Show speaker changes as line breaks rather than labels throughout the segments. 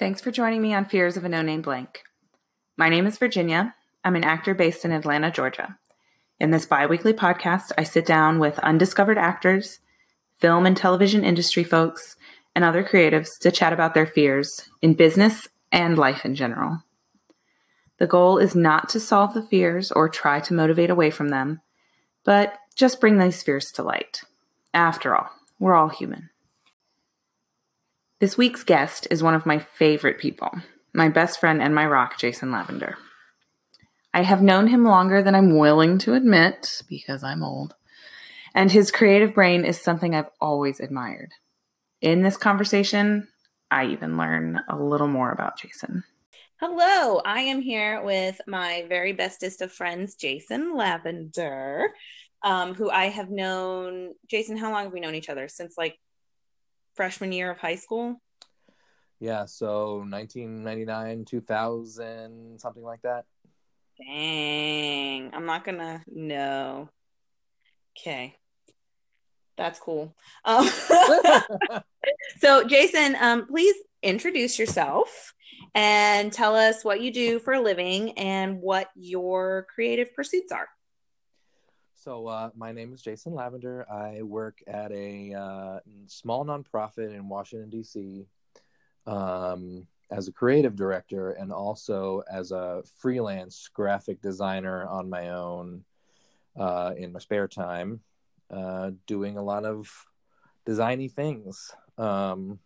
Thanks for joining me on Fears of a No Name Blank. My name is Virginia. I'm an actor based in Atlanta, Georgia. In this bi weekly podcast, I sit down with undiscovered actors, film and television industry folks, and other creatives to chat about their fears in business and life in general. The goal is not to solve the fears or try to motivate away from them, but just bring these fears to light. After all, we're all human. This week's guest is one of my favorite people, my best friend and my rock, Jason Lavinder. I have known him longer than I'm willing to admit because I'm old, and his creative brain is something I've always admired. In this conversation, I even learn a little more about Jason. Hello, I am here with my very bestest of friends, Jason Lavinder, um, who I have known. Jason, how long have we known each other? Since like freshman year of high school?
Yeah, so 1999, 2000, something like that.
Dang, I'm not gonna know. Okay, that's cool. Um, so, Jason, um, please introduce yourself and tell us what you do for a living and what your creative pursuits are.
So, uh, my name is Jason Lavinder. I work at a uh, small nonprofit in Washington, D.C., um, as a creative director and also as a freelance graphic designer on my own uh, in my spare time, uh, doing a lot of designy things. Um,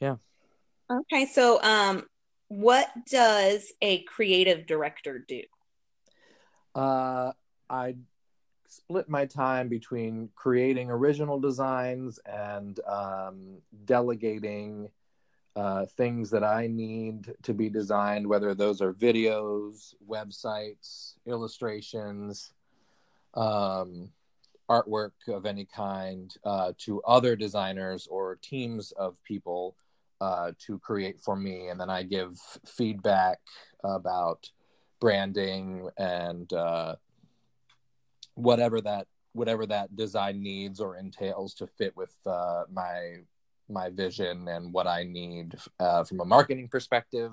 yeah.
Okay. So, um, what does a creative director do?
Uh, I split my time between creating original designs and um, delegating uh, things that I need to be designed, whether those are videos, websites, illustrations, um, artwork of any kind, uh, to other designers or teams of people uh, to create for me. And then I give feedback about branding and uh, whatever that whatever that design needs or entails to fit with uh, my my vision and what I need uh, from a marketing perspective,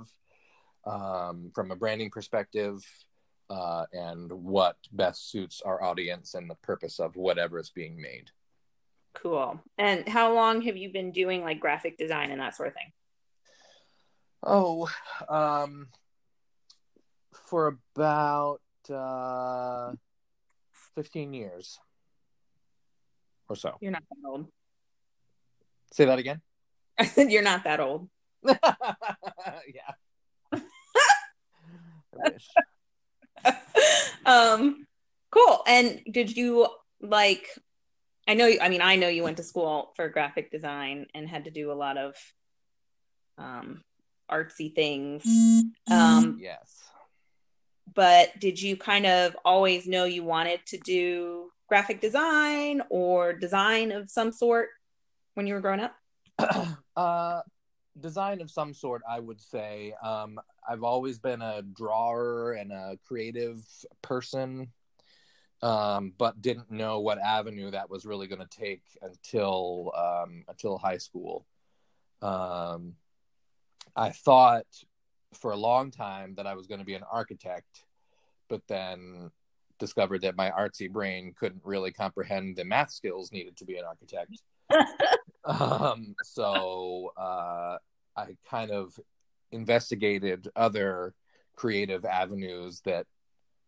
um, from a branding perspective, uh, and what best suits our audience and the purpose of whatever is being made.
Cool. And how long have you been doing like graphic design and that sort of thing?
Oh, um, for about uh, 15 years or so.
You're not that old.
Say that again.
You're not that old.
yeah.
um cool. And did you like I know you, I mean I know you went to school for graphic design and had to do a lot of um artsy things. Um
yes
but did you kind of always know you wanted to do graphic design or design of some sort when you were growing up?
uh, design of some sort, I would say. Um, I've always been a drawer and a creative person, um, but didn't know what avenue that was really going to take until um, until high school. Um, I thought for a long time that I was going to be an architect, but then discovered that my artsy brain couldn't really comprehend the math skills needed to be an architect. um, so uh, I kind of investigated other creative avenues that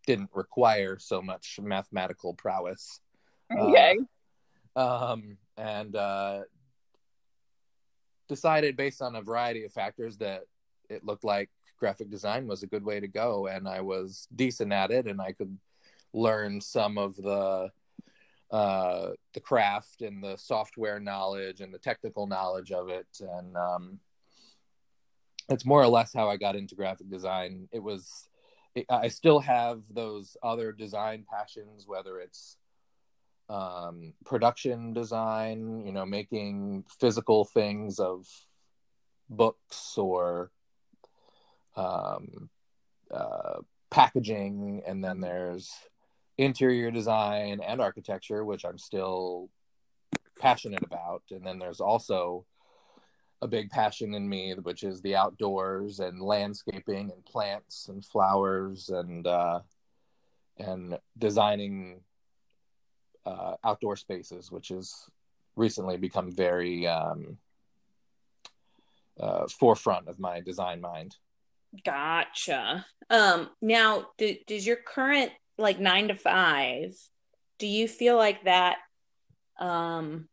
didn't require so much mathematical prowess.
Okay.
Uh, um, and uh, decided based on a variety of factors that it looked like graphic design was a good way to go and i was decent at it and i could learn some of the uh, the craft and the software knowledge and the technical knowledge of it and um, it's more or less how i got into graphic design. It was i still have those other design passions whether it's um, production design you know making physical things of books or um, uh, packaging, and then there's interior design and architecture, which I'm still passionate about. And then there's also a big passion in me, which is the outdoors and landscaping and plants and flowers and uh, and designing uh, outdoor spaces, which has recently become very um, uh, forefront of my design mind.
Gotcha. Um, now, do, does your current like nine to five? Do you feel like that? Um,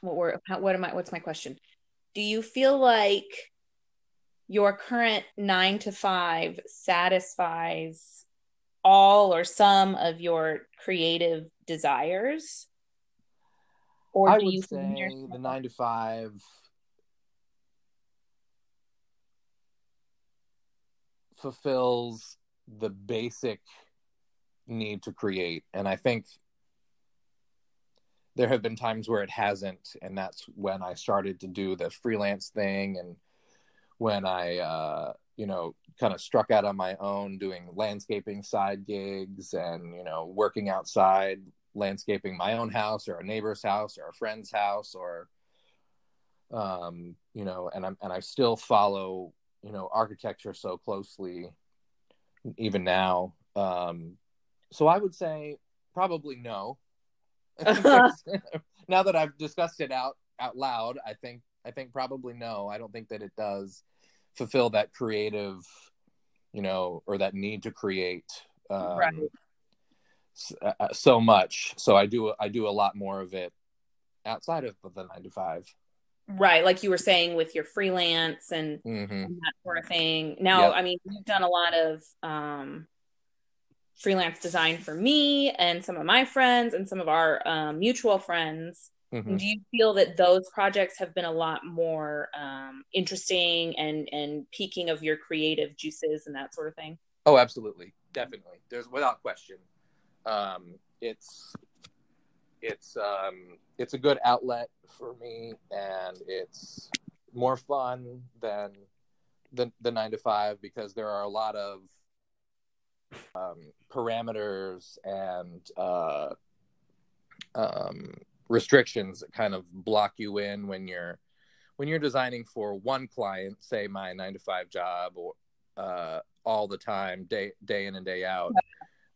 what were what am I? What's my question? Do you feel like your current nine to five satisfies all or some of your creative desires?
Or I would say the nine to five fulfills the basic need to create. And I think there have been times where it hasn't. And that's when I started to do the freelance thing and when I, uh, you know, kind of struck out on my own doing landscaping side gigs and, you know, working outside, landscaping my own house or a neighbor's house or a friend's house or, um, you know, and I'm, and I still follow you know architecture so closely even now. Um so i would say probably no. Now that i've discussed it out out loud i think i think probably no. I don't think that it does fulfill that creative you know or that need to create um, right. so, uh, so much. So i do i do a lot more of it outside of the nine to five
Right, like you were saying with your freelance and, mm-hmm. and that sort of thing. Now, yep. I mean, you've done a lot of um, freelance design for me and some of my friends and some of our um, mutual friends. Mm-hmm. Do you feel that those projects have been a lot more um, interesting and and peaking of your creative juices and that sort of thing?
Oh, absolutely, definitely. There's without question. Um, it's it's um, it's a good outlet for me, and it's more fun than the the nine to five because there are a lot of um, parameters and uh, um, restrictions that kind of block you in when you're when you're designing for one client, say my nine to five job, or uh, all the time, day day in and day out.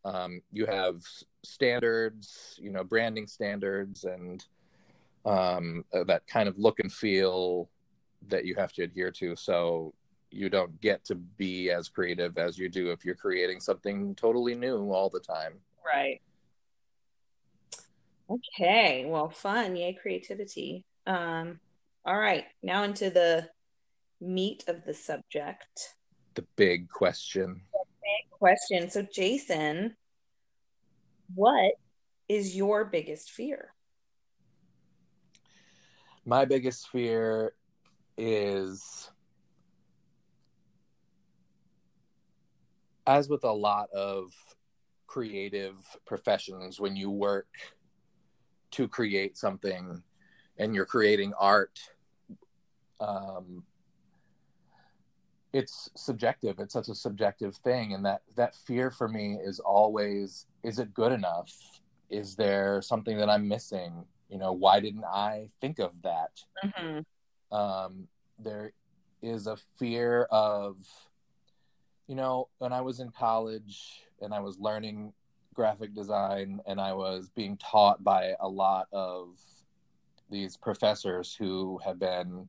Um, you have standards, you know, branding standards, and um, uh, that kind of look and feel that you have to adhere to. So you don't get to be as creative as you do if you're creating something totally new all the time.
Right. Okay. Well, fun. Yay, creativity. Um, all right. Now into the meat of the subject.
The big question.
The big question. So, Jason, what is your biggest fear?
My biggest fear is as with a lot of creative professions when you work to create something and you're creating art um, it's subjective it's such a subjective thing and that that fear for me is always is it good enough? Is there something that i'm missing? You know why didn't i think of that? Mm-hmm. um, there is a fear of you know when i was in college and i was learning graphic design and i was being taught by a lot of these professors who have been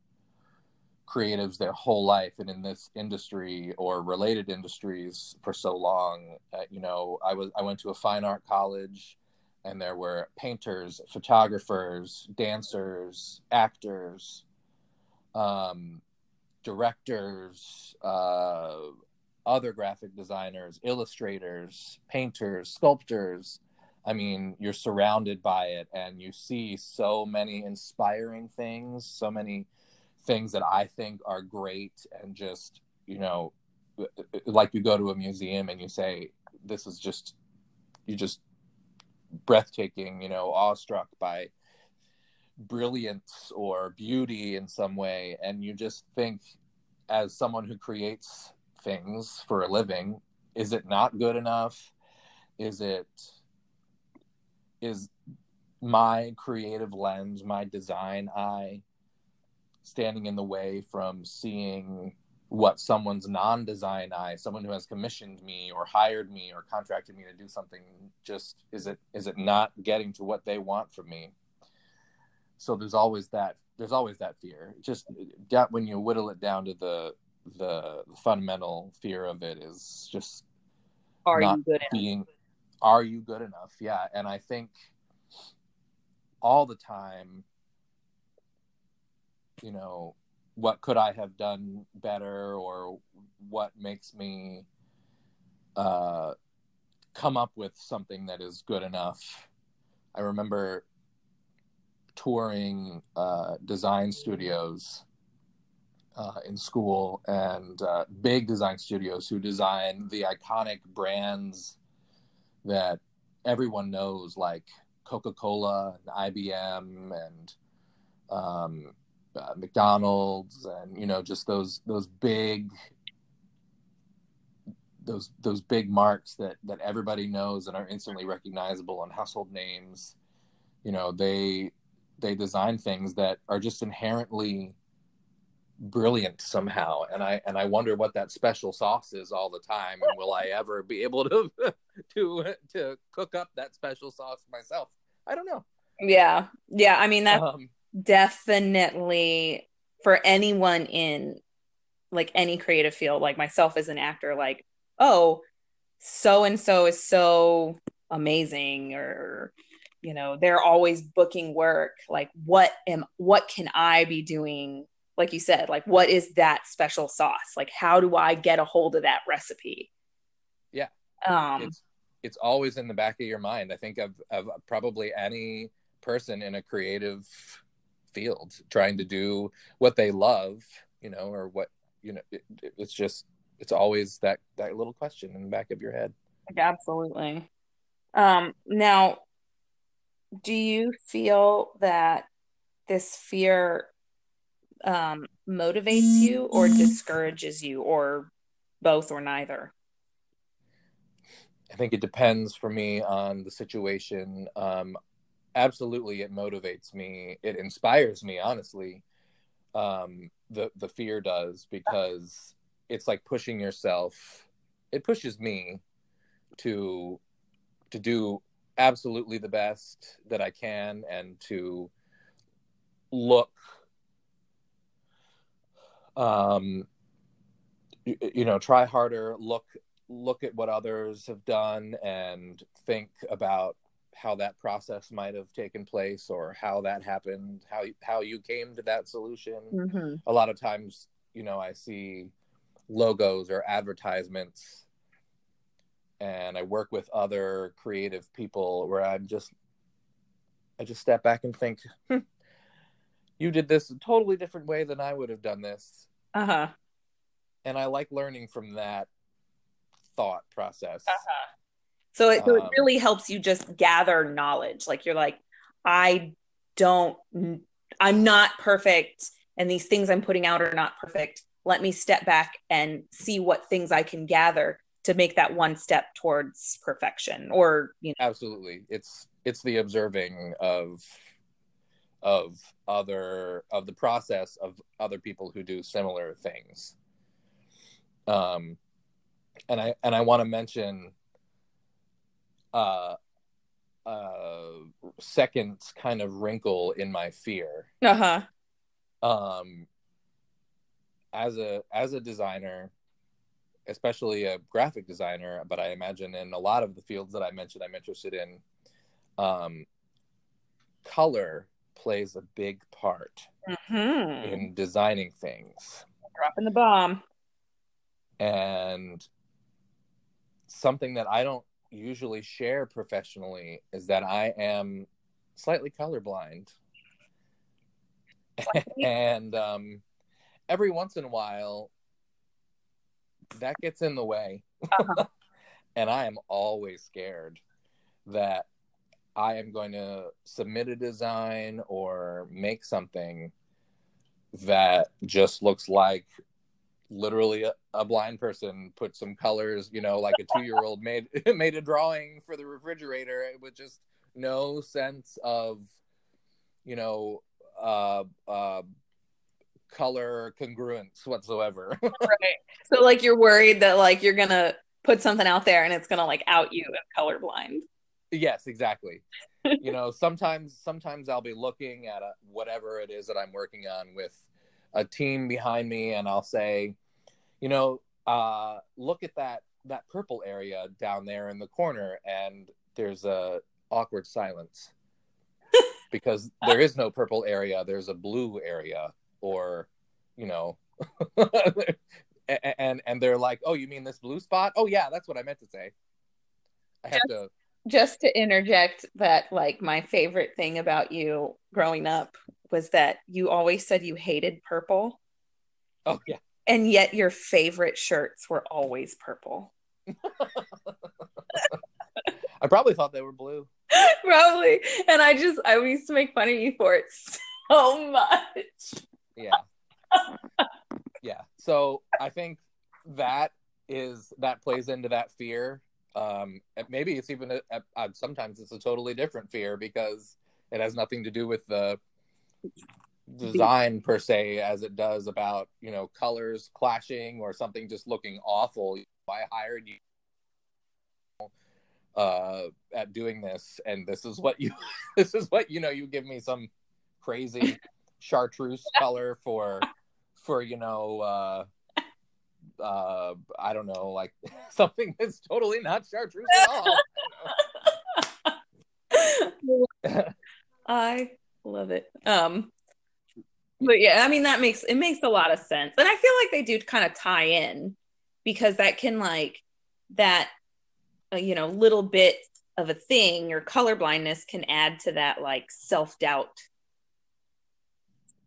creatives their whole life and in this industry or related industries for so long. Uh, you know i was i went to a fine art college and there were painters photographers dancers actors um, directors uh, other graphic designers illustrators painters sculptors. I mean you're surrounded by it and you see so many inspiring things so many things that I think are great and just, you know, like you go to a museum and you say, this is just, you're just breathtaking, you know, awestruck by brilliance or beauty in some way. And you just think, as someone who creates things for a living, is it not good enough? Is it, is, my creative lens, my design eye standing in the way from seeing what someone's non-design eye, someone who has commissioned me or hired me or contracted me to do something, just is it is it not getting to what they want from me? So there's always that there's always that fear. Just that when you whittle it down to the the fundamental fear of it is just
are you good
being enough? are you good enough? Yeah, and I think all the time you know what could i have done better or what makes me uh, come up with something that is good enough? I remember touring uh, design studios uh, in school and uh, big design studios who design the iconic brands that everyone knows like coca-cola and ibm and um, uh, McDonald's and you know just those those big those those big marks that that everybody knows and are instantly recognizable and household names. You know they they design things that are just inherently brilliant somehow. And i and i wonder what that special sauce is all the time. And will i ever be able to to to cook up that special sauce myself? I don't know.
Yeah. Yeah. I mean that's um, definitely for anyone in like any creative field, like myself as an actor, like, oh, so and so is so amazing or you know they're always booking work. Like what am what can i be doing? Like you said like what is that special sauce? Like how do i get a hold of that recipe?
Yeah. Um it's it's always in the back of your mind. I think of of probably any person in a creative field trying to do what they love you know or what you know it, it's just it's always that that little question in the back of your head.
Absolutely. Um now do you feel that this fear um motivates you or discourages you or both or neither?
I think it depends for me on the situation. Um absolutely it motivates me. It inspires me honestly. Um the the fear does because it's like pushing yourself it pushes me to to do absolutely the best that i can and to look um you, you know try harder look look at what others have done and think about how that process might have taken place or how that happened how how you came to that solution. Mm-hmm. a lot of times you know i see logos or advertisements and i work with other creative people where i'm just i just step back and think hmm, you did this a totally different way than i would have done this.
Uh-huh.
And i like learning from that thought process. Uh-huh
so it, so it um, really helps you just gather knowledge. Like you're like, I don't, I'm not perfect, and these things I'm putting out are not perfect. Let me step back and see what things I can gather to make that one step towards perfection. Or you
know, absolutely, it's it's the observing of of other of the process of other people who do similar things. Um, and I and I want to mention uh, uh, second kind of wrinkle in my fear.
Uh huh.
Um, as a as a designer, especially a graphic designer, but I imagine in a lot of the fields that I mentioned, I'm interested in. Um, color plays a big part mm-hmm. in designing things.
Dropping the bomb.
And something that I don't usually share professionally is that I am slightly colorblind. and um, every once in a while, that gets in the way. Uh-huh. and I am always scared that I am going to submit a design or make something that just looks like literally a, a, blind person put some colors you know like a two year old made made a drawing for the refrigerator with just no sense of you know uh uh color congruence whatsoever
right. So like you're worried that like you're gonna put something out there and it's gonna like out you as colorblind.
yes exactly you know sometimes sometimes i'll be looking at a, whatever it is that i'm working on with a team behind me and i'll say you know uh look at that that purple area down there in the corner and there's a awkward silence. Because there is no purple area there's a blue area or you know and and they're like oh you mean this blue spot? Oh yeah that's what i meant to say. I have to
Just to interject that like my favorite thing about you growing up was that you always said you hated purple.
Oh yeah
and yet your favorite shirts were always purple.
i probably thought they were blue
Probably. And I just I used to make fun of you for it so much.
yeah yeah so i think that is that plays into that fear um maybe it's even a, a, sometimes it's a totally different fear because it has nothing to do with the design per se as it does about you know colors clashing or something just looking awful i hired you uh at doing this and this is what you this is what you know you give me some crazy chartreuse color for for you know uh uh i don't know like something that's totally not chartreuse at all
I love it. Um but yeah, I mean that makes it makes a lot of sense. And I feel like they do kind of tie in because that can like that uh, you know little bit of a thing or color blindness can add to that like self-doubt,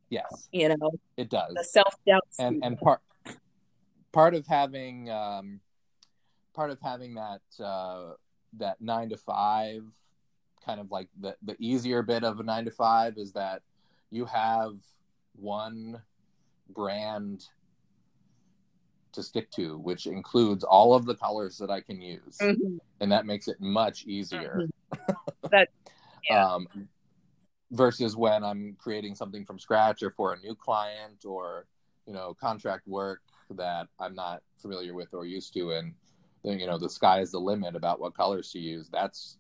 yes
you know,
it does
the self-doubt.
and and part part of having um part of having that uh that nine to five kind of like the the easier bit of a nine to five is that you have one brand to stick to which includes all of the colors that i can use.
Mhm.
and that makes it much easier.
That- yeah.
um versus when i'm creating something from scratch or for a new client or you know contract work that i'm not familiar with or used to. And then you know the sky is the limit about what colors to use. That's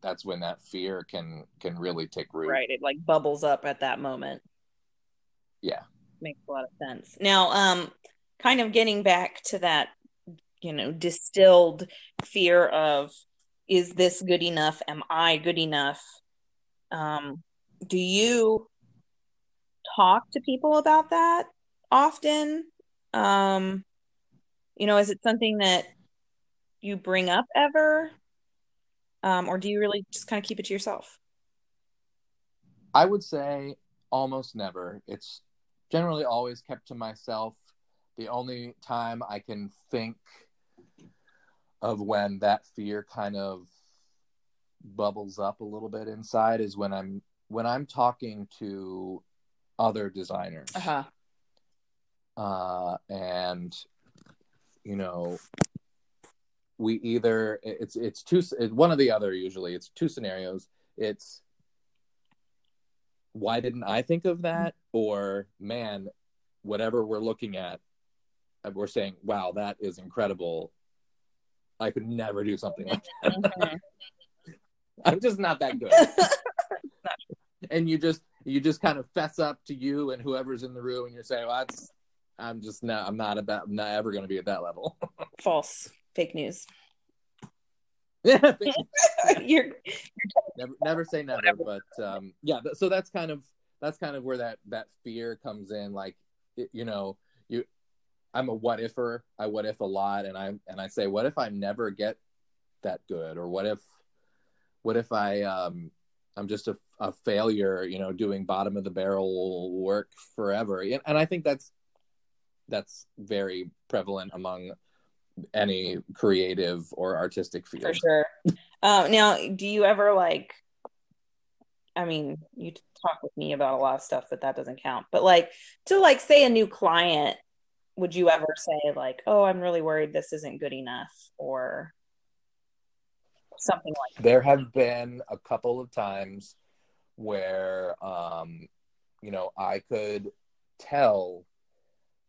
that's when that fear can can really take root.
Right. It like bubbles up at that moment
yeah.
Makes a lot of sense. Now um kind of getting back to that you know distilled fear of is this good enough? Am i good enough? Um do you talk to people about that often? Um you know is it something that you bring up ever? Um or do you really just kind of keep it to yourself?
I would say almost never. It's generally always kept to myself. The only time i can think of when that fear kind of bubbles up a little bit inside is when i'm when i'm talking to other designers.
Uh-huh.
Uh, and you know we either it's it's two it's one or the other usually. It's two scenarios. It's why didn't i think of that? Or man whatever we're looking at uh, we're saying wow that is incredible. I could never do something like that.
Mhm.
i'm just not that good. And you just you just kind of fess up to you and whoever's in the room and you say well that's i'm just not i'm not about I'm not ever going to be at that level.
False. Fake news.
Yeah
you're
never never say never but um yeah so that's kind of that's kind of where that that fear comes in like it, you know you i'm a what ifer i what if a lot and i and i say what if i never get that good or what if what if i um i'm just a, a failure you know doing bottom of the barrel work forever? And, and i think that's that's very prevalent among any creative or artistic field.
for sure. Um, now, do you ever like? I mean, you talk with me about a lot of stuff, but that doesn't count. But like to like say a new client, would you ever say like, "Oh, I'm really worried this isn't good enough," or something like that.
there have been a couple of times where um you know i could tell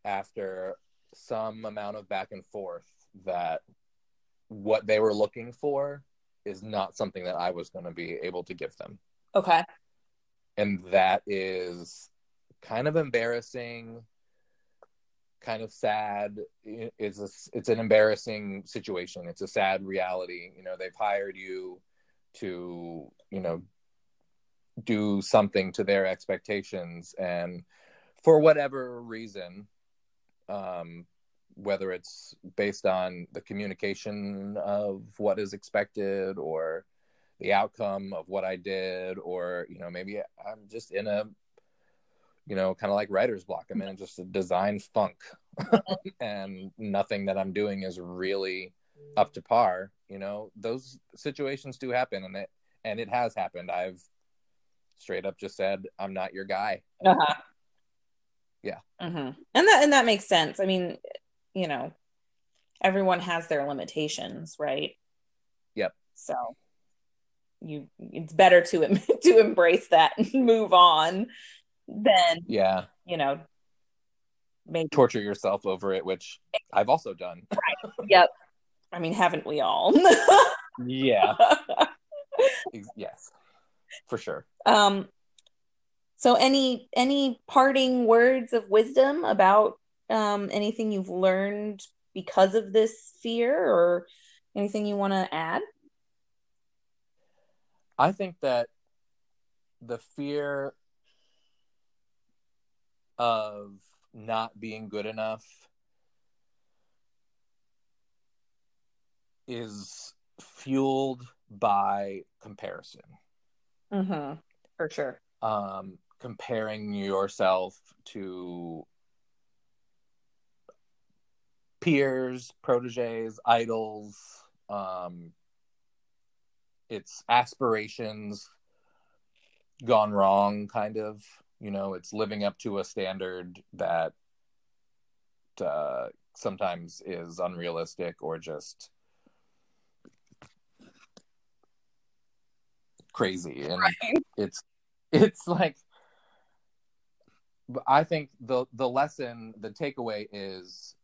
after some amount of back and forth that what they were looking for is not something that i was going to be able to give them.
Okay.
and that is kind of embarrassing kind of sad. It's a, it's an embarrassing situation. It's a sad reality. You know they've hired you to you know do something to their expectations. And for whatever reason um whether it's based on the communication of what is expected or the outcome of what I did, or you know, maybe I'm just in a, you know, kind of like writer's block. I'm in just a design funk, and nothing that I'm doing is really up to par. You know, those situations do happen, and it and it has happened. I've straight up just said, "I'm not your guy."
Uh-huh.
Yeah.
hmm And that and that makes sense. I mean, you know, everyone has their limitations, right?
Yep.
So you it's better to to embrace that and move on than,
Yeah,
you know, maybe
torture yourself over it, which I've also done.
yep. I mean, haven't we all?
Yeah. yes, for sure.
um so any any parting words of wisdom about um anything you've learned because of this fear or anything you want to add?
I think that the fear of not being good enough is fueled by comparison.
Mm-hmm. For sure.
Um, comparing yourself to peers, proteges, idols, um, it's aspirations gone wrong, kind of. You know, it's living up to a standard that uh, sometimes is unrealistic or just crazy, and
Right.
it's it's like. I think the the lesson, the takeaway is,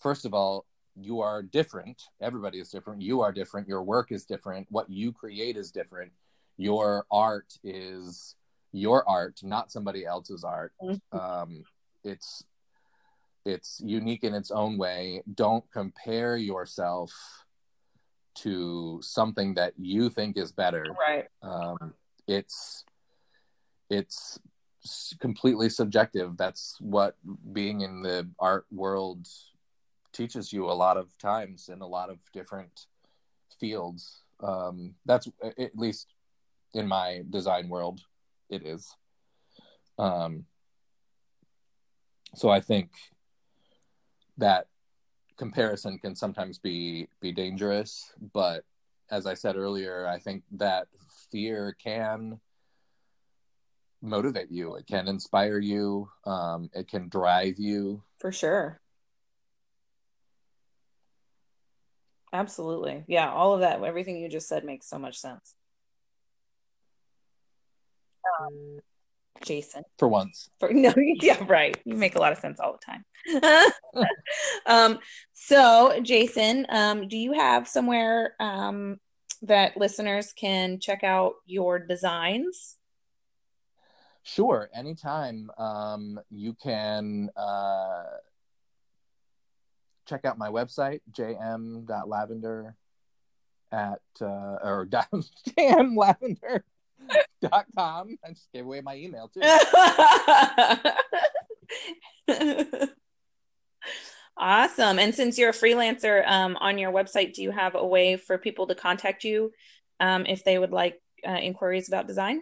first of all, you are different. Everybody is different. You are different. Your work is different. What you create is different. Your art is your art, not somebody else's art. Um, it's it's unique in its own way. Don't compare yourself to something that you think is better.
Right.
Um, it's it's completely subjective. That's what being in the art world teaches you a lot of times in a lot of different fields. Um, that's at least in my design world, it is. Um, so I think that comparison can sometimes be be dangerous, but as I said earlier, I think that fear can motivate you. It can inspire you. Um, it can drive you.
For sure. Absolutely. Yeah, all of that, everything you just said makes so much sense. Um, Jason.
For once,
For, no, yeah, right. You make a lot of sense all the time. um, so, Jason, um, do you have somewhere um, that listeners can check out your designs?
sure. Anytime um, you can uh, check out my website jm.lavinder at uh, or jmlavinder.com. I just gave away my email too.
awesome. And since you're a freelancer um, on your website, do you have a way for people to contact you um, if they would like uh, inquiries about design?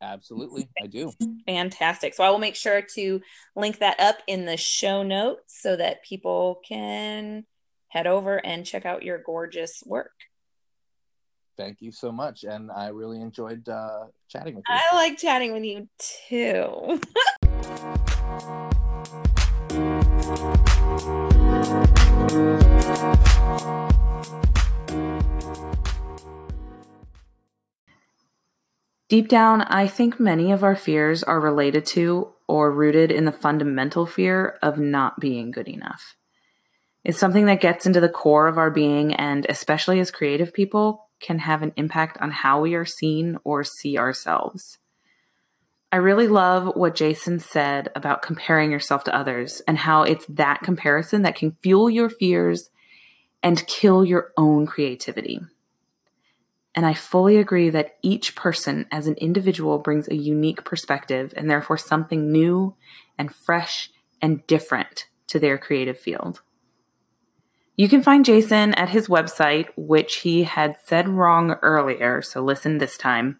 Absolutely, I do.
Fantastic. So I will make sure to link that up in the show notes so that people can head over and check out your gorgeous work.
Thank you so much, and I really enjoyed uh, chatting with you.
I like chatting with you too. Deep down, I think many of our fears are related to or rooted in the fundamental fear of not being good enough. It's something that gets into the core of our being, and especially as creative people, can have an impact on how we are seen or see ourselves. I really love what Jason said about comparing yourself to others and how it's that comparison that can fuel your fears and kill your own creativity. And I fully agree that each person as an individual brings a unique perspective and therefore something new and fresh and different to their creative field. You can find Jason at his website, which he had said wrong earlier, so listen this time.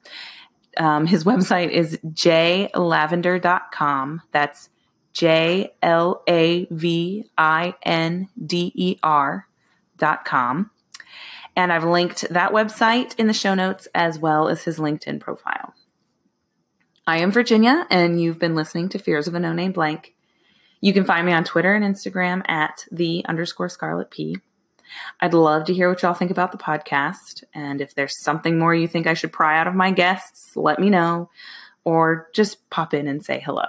Um, his website is jlavinder.com. That's J L A V I N D E R.com. And I've linked that website in the show notes as well as his LinkedIn profile. I am Virginia, and you've been listening to Fears of a No Name Blank. You can find me on Twitter and Instagram at the underscore Scarlet P. I'd love to hear what y'all think about the podcast. And if there's something more you think I should pry out of my guests, let me know or just pop in and say hello.